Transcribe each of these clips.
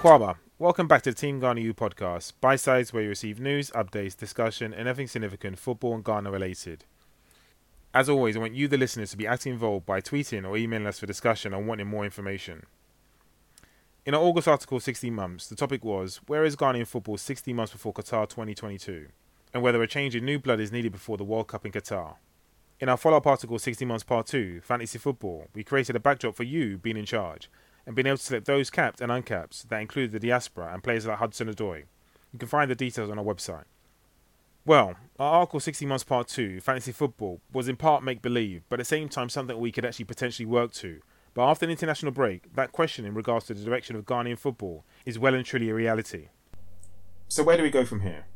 Akwaba, welcome back to the Team Ghana U podcast, by sides where you receive news, updates, discussion, and everything significant football and Ghana related. As always, I want you, the listeners, to be actively involved by tweeting or emailing us for discussion or wanting more information. In our August article, 16 months, the topic was Where is Ghanaian football 16 months before Qatar 2022? and whether a change in new blood is needed before the World Cup in Qatar. In our follow up article, 16 months part 2, Fantasy Football, we created a backdrop for you being in charge and being able to select those capped and uncapped that include the diaspora and players like Hudson Odoi. You can find the details on our website. Well, our article 60 months part 2, Fantasy Football, was in part make believe, but at the same time something we could actually potentially work to. But after an international break, that question in regards to the direction of Ghanaian football is well and truly a reality. So, where do we go from here?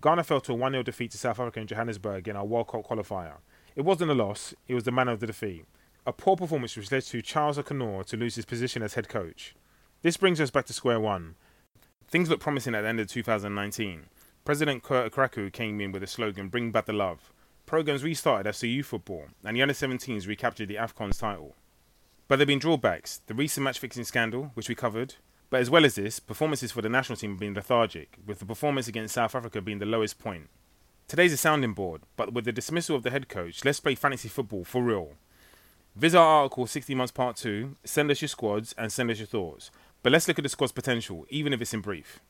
Ghana fell to a 1 0 defeat to South Africa in Johannesburg in our World Cup qualifier. It wasn't a loss, it was the manner of the defeat. A poor performance which led to Charles Akonnor to lose his position as head coach. This brings us back to square one. Things looked promising at the end of 2019. President Kurt Okraku came in with a slogan, Bring back the love. Programs restarted as youth football, and the under 17s recaptured the AFCON's title. But there have been drawbacks the recent match fixing scandal, which we covered, but as well as this, performances for the national team have been lethargic, with the performance against South Africa being the lowest point. Today's a sounding board, but with the dismissal of the head coach, let's play fantasy football for real. Visit our article 60 months part 2, send us your squads and send us your thoughts. But let's look at the squad's potential, even if it's in brief.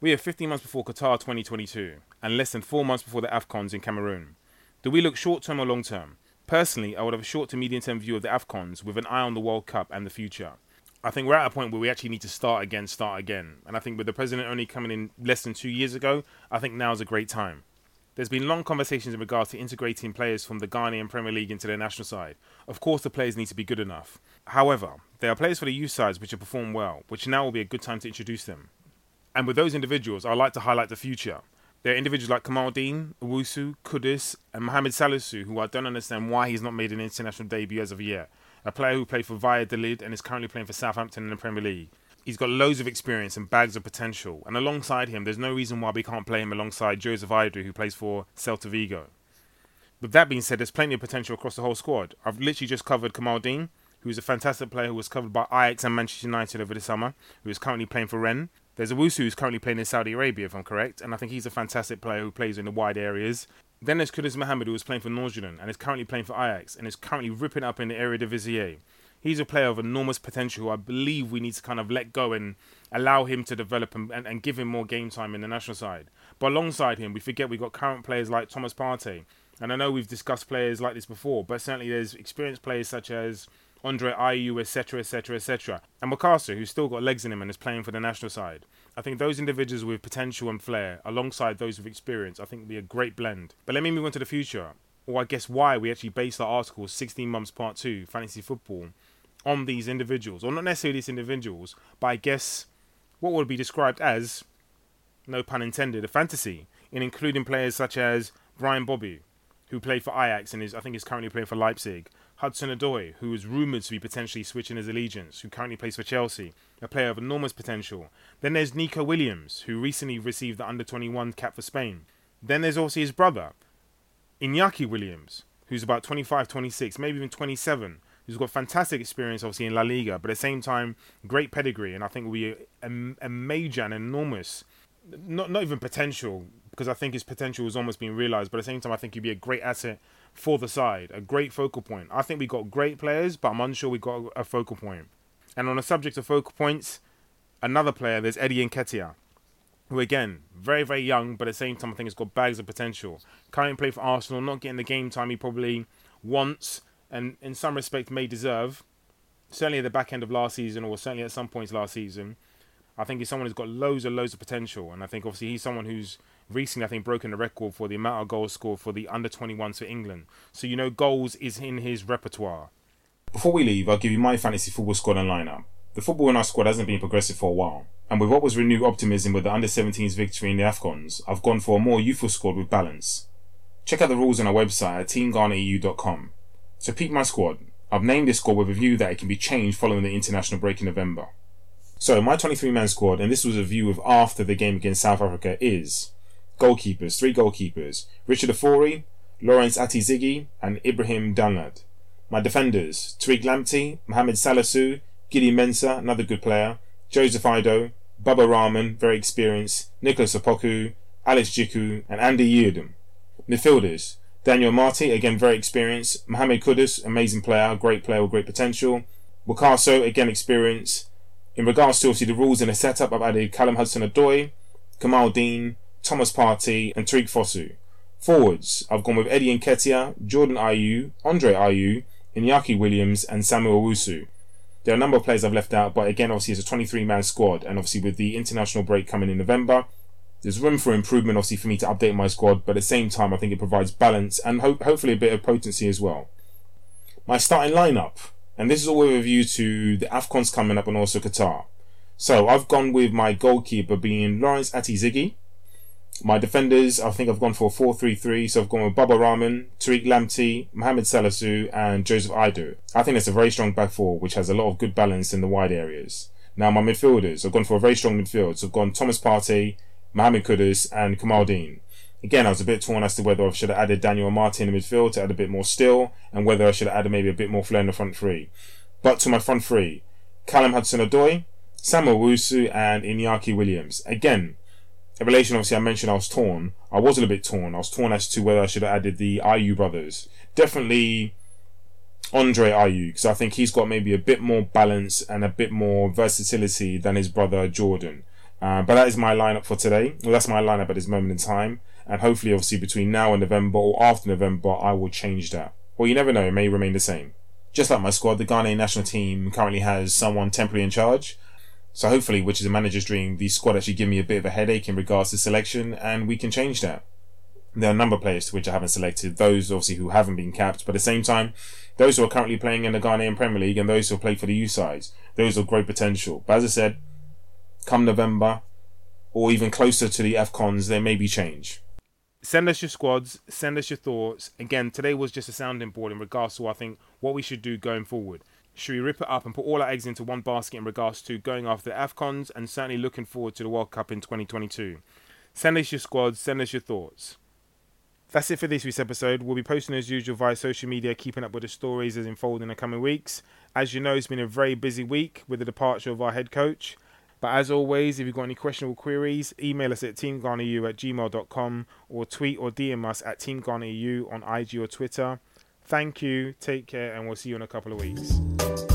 We are 15 months before Qatar 2022 and less than 4 months before the AFCONs in Cameroon. Do we look short term or long term? Personally, I would have a short to medium term view of the AFCONs with an eye on the World Cup and the future. I think we're at a point where we actually need to start again, start again. And I think with the president only coming in less than two years ago, I think now is a great time. There's been long conversations in regards to integrating players from the Ghanaian Premier League into their national side. Of course, the players need to be good enough. However, there are players for the youth sides which have performed well, which now will be a good time to introduce them. And with those individuals, I'd like to highlight the future. There are individuals like Kamaldeen, Owusu, Kudus, and Mohamed Salisu who I don't understand why he's not made an international debut as of yet. A player who played for Valladolid and is currently playing for Southampton in the Premier League. He's got loads of experience and bags of potential, and alongside him, there's no reason why we can't play him alongside Joseph Aidoo, who plays for Celta Vigo. With that being said, there's plenty of potential across the whole squad. I've literally just covered Kamaldeen, who is a fantastic player who was covered by Ajax and Manchester United over the summer, who is currently playing for Rennes. There's Owusu who's currently playing in Saudi Arabia, if I'm correct, and I think he's a fantastic player who plays in the wide areas. Then there's Kudus Mohamed, who was playing for Nordsjælland and is currently playing for Ajax and is currently ripping up in the area de Eredivisie. He's a player of enormous potential. Who I believe we need to kind of let go and allow him to develop and, and, and give him more game time in the national side. But alongside him, we forget we've got current players like Thomas Partey. And I know we've discussed players like this before, but certainly there's experienced players such as Andre Ayew, etc., etc., etc. And Wakaso, who's still got legs in him and is playing for the national side. I think those individuals with potential and flair, alongside those with experience, I think will be a great blend. But let me move on to the future, or I guess why we actually based our article 16 months part 2, fantasy football, on these individuals. Or not necessarily these individuals, but I guess what would be described as, no pun intended, a fantasy, in including players such as Brian Brobbey, who played for Ajax and is I think is currently playing for Leipzig. Hudson Odoi, who is rumoured to be potentially switching his allegiance, who currently plays for Chelsea, a player of enormous potential. Then there's Nico Williams, who recently received the under 21 cap for Spain. Then there's also his brother, Iñaki Williams, who's about 25, 26, maybe even 27, who's got fantastic experience, obviously, in La Liga, but at the same time, great pedigree, and I think will be a, a major and enormous, not, not even potential, because I think his potential is almost being realised, but at the same time, I think he'd be a great asset for the side, a great focal point. I think we've got great players, but I'm unsure we've got a focal point. And on the subject of focal points, another player, there's Eddie Nketiah, who again, very, very young, but at the same time, I think has got bags of potential. Currently play for Arsenal, not getting the game time he probably wants, and in some respect may deserve. Certainly at the back end of last season, or certainly at some points last season. I think he's someone who's got loads and loads of potential, and I think obviously he's someone who's recently, I think, broken the record for the amount of goals scored for the under 21s for England. So, you know, goals is in his repertoire. Before we leave, I'll give you my fantasy football squad and lineup. The football in our squad hasn't been progressive for a while, and with what was renewed optimism with the under 17s victory in the AFCONs, I've gone for a more youthful squad with balance. Check out the rules on our website at teamghanaeu.com. So, peep my squad. I've named this squad with a view that it can be changed following the international break in November. So, my 23 man squad, and this was a view of after the game against South Africa, is Goalkeepers, three goalkeepers. Richard Ofori, Lawrence Ati-Zigi, and Ibrahim Danlad. My defenders, Tariq Lamptey, Mohamed Salisu, Gidi Mensah, another good player, Joseph Aidoo, Baba Rahman, very experienced, Nicholas Opoku, Alex Djiku, and Andy Yiadom. Midfielders, Daniel Amartey, again very experienced, Mohamed Kudus, amazing player, great player with great potential, Wakaso, again experienced. In regards to obviously the rules and the setup, I've added Callum Hudson-Odoi, Kamaldeen, Thomas Partey, and Tariq Fosu. Forwards, I've gone with Eddie Nketiah, Jordan Ayew, Andre Ayew, Iñaki Williams, and Samuel Owusu. There are a number of players I've left out, but again, obviously, it's a 23 man squad, and obviously, with the international break coming in November, there's room for improvement, obviously, for me to update my squad, but at the same time, I think it provides balance and ho- hopefully a bit of potency as well. My starting lineup, and this is all with a view to the AFCONs coming up and also Qatar. So, I've gone with my goalkeeper being Lawrence Ati-Zigi, my defenders, I think I've gone for a 4 3 3. So I've gone with Baba Rahman, Tariq Lamptey, Mohamed Salisu, and Joseph Aidoo. I think it's a very strong back four, which has a lot of good balance in the wide areas. Now, my midfielders, I've gone for a very strong midfield. So I've gone Thomas Partey, Mohamed Kudus, and Kamaldeen. Again, I was a bit torn as to whether I should have added Daniel Amartey in midfield to add a bit more still, and whether I should have added maybe a bit more flair in the front three. But to my front three, Callum Hudson-Odoi, Samuel Owusu, and Iñaki Williams. Again, in relation, obviously, I mentioned I was torn. I was a little bit torn. I was torn as to whether I should have added the Ayew brothers. Definitely Andre Ayew, because I think he's got maybe a bit more balance and a bit more versatility than his brother Jordan. Uh, but that is my lineup for today. Well, that's my lineup at this moment in time. And hopefully, obviously, between now and November or after November, I will change that. Well, you never know, it may remain the same. Just like my squad, the Ghanaian national team currently has someone temporarily in charge. So hopefully, which is a manager's dream, the squad actually give me a bit of a headache in regards to selection, and we can change that. There are a number of players which I haven't selected, those obviously who haven't been capped, but at the same time, those who are currently playing in the Ghanaian Premier League and those who play for the U sides, those are great potential. But as I said, come November, or even closer to the AFCONs, there may be change. Send us your squads, send us your thoughts. Again, today was just a sounding board in regards to, I think, what we should do going forward. Should we rip it up and put all our eggs into one basket in regards to going after the AFCONs and certainly looking forward to the World Cup in 2022? Send us your squads, send us your thoughts. That's it for this week's episode. We'll be posting as usual via social media, keeping up with the stories as unfold in the coming weeks. As you know, it's been a very busy week with the departure of our head coach. But as always, if you've got any questionable queries, email us at teamghanaeu at gmail.com or tweet or DM us at teamghanaeu on IG or Twitter. Thank you, take care, and we'll see you in a couple of weeks.